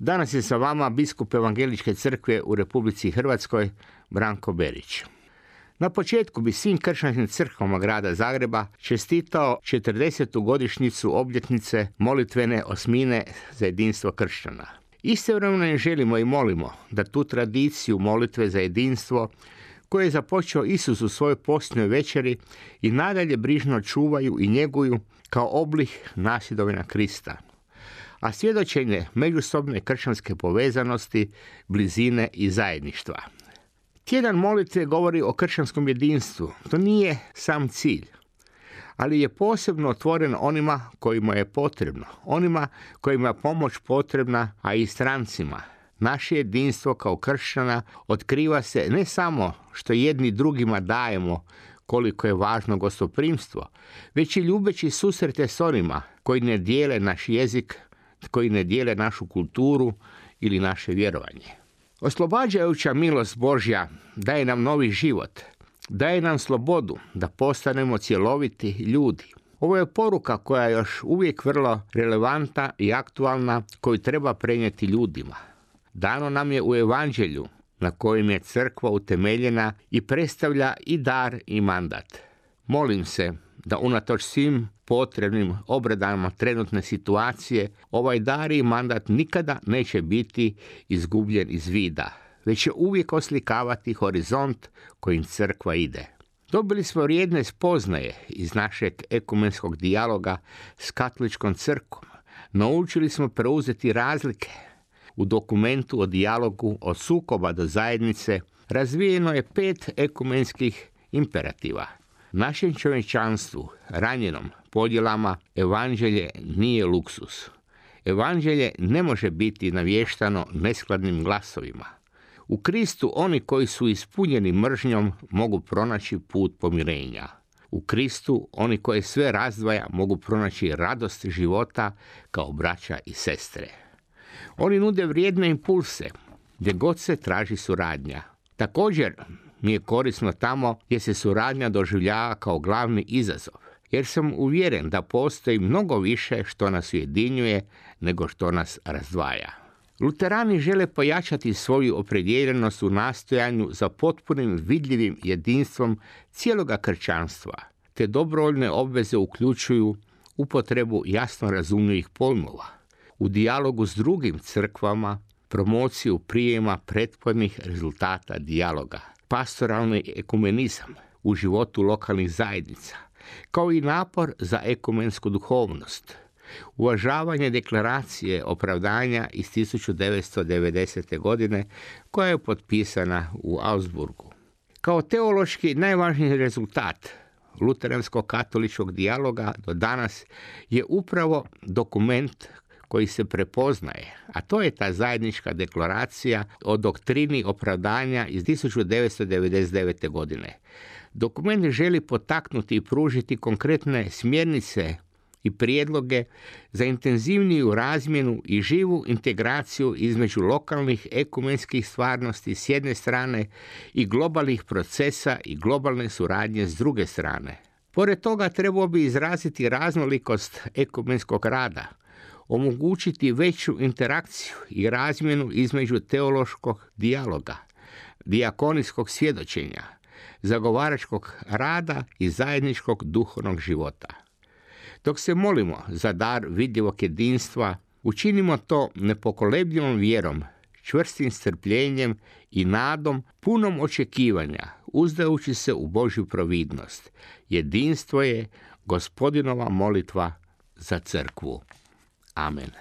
Danas je sa vama biskup Evangeličke crkve u Republici Hrvatskoj Branko Berić. Na početku bi svim kršćanskim crkvama grada Zagreba čestitao 40. godišnjicu obljetnice molitvene osmine za jedinstvo kršćana. Istovremeno im želimo i molimo da tu tradiciju molitve za jedinstvo koje je započeo Isus u svojoj posljednjoj večeri i nadalje brižno čuvaju i njeguju kao oblik nasljedovina Krista – a svjedočenje međusobne kršćanske povezanosti, blizine i zajedništva. Tjedan molitve govori o kršćanskom jedinstvu. To nije sam cilj, ali je posebno otvoren onima kojima je potrebno, onima kojima je pomoć potrebna, a i strancima. Naše jedinstvo kao kršćana otkriva se ne samo što jedni drugima dajemo koliko je važno gostoprimstvo, već i ljubeći susrete s onima koji ne dijele naš jezik, koji ne dijele našu kulturu ili naše vjerovanje. Oslobađajuća milost Božja daje nam novi život, daje nam slobodu da postanemo cjeloviti ljudi. Ovo je poruka koja je još uvijek vrlo relevantna i aktualna koju treba prenijeti ljudima. Dano nam je u evanđelju na kojem je crkva utemeljena i predstavlja i dar i mandat. Molim se da unatoč svim potrebnim obradama trenutne situacije, ovaj dar i mandat nikada neće biti izgubljen iz vida, već će uvijek oslikavati horizont kojim crkva ide. Dobili smo vrijedne spoznaje iz našeg ekumenskog dijaloga s katoličkom crkvom. Naučili smo preuzeti razlike. U dokumentu o dijalogu od sukoba do zajednice razvijeno je pet ekumenskih imperativa – Našem čovječanstvu, ranjenom podjelama, evanđelje nije luksus. Evanđelje ne može biti navještano neskladnim glasovima. U Kristu oni koji su ispunjeni mržnjom mogu pronaći put pomirenja. U Kristu oni koji sve razdvaja mogu pronaći radost života kao braća i sestre. Oni nude vrijedne impulse, gdje god se traži suradnja. Također, mi je korisno tamo gdje se suradnja doživljava kao glavni izazov, jer sam uvjeren da postoji mnogo više što nas ujedinjuje nego što nas razdvaja. Luterani žele pojačati svoju opredjeljenost u nastojanju za potpunim vidljivim jedinstvom cijeloga kršćanstva, te dobrovoljne obveze uključuju upotrebu jasno razumljivih pojmova, u dijalogu s drugim crkvama, promociju prijema prethodnih rezultata dijaloga, pastoralni ekumenizam u životu lokalnih zajednica, kao i napor za ekumensku duhovnost, uvažavanje deklaracije opravdanja iz 1990. godine koja je potpisana u Augsburgu. Kao teološki najvažniji rezultat luteransko-katoličkog dijaloga do danas je upravo dokument koji se prepoznaje, a to je ta zajednička deklaracija o doktrini opravdanja iz 1999. godine. Dokument želi potaknuti i pružiti konkretne smjernice i prijedloge za intenzivniju razmjenu i živu integraciju između lokalnih ekumenskih stvarnosti s jedne strane i globalnih procesa i globalne suradnje s druge strane. Pored toga trebao bi izraziti raznolikost ekumenskog rada, omogućiti veću interakciju i razmjenu između teološkog dijaloga, dijakonijskog svjedočenja, zagovaračkog rada i zajedničkog duhovnog života. Dok se molimo za dar vidljivog jedinstva, učinimo to nepokolebljivom vjerom, čvrstim strpljenjem i nadom punom očekivanja, uzdajući se u Božju providnost. Jedinstvo je gospodinova molitva za crkvu. Amen.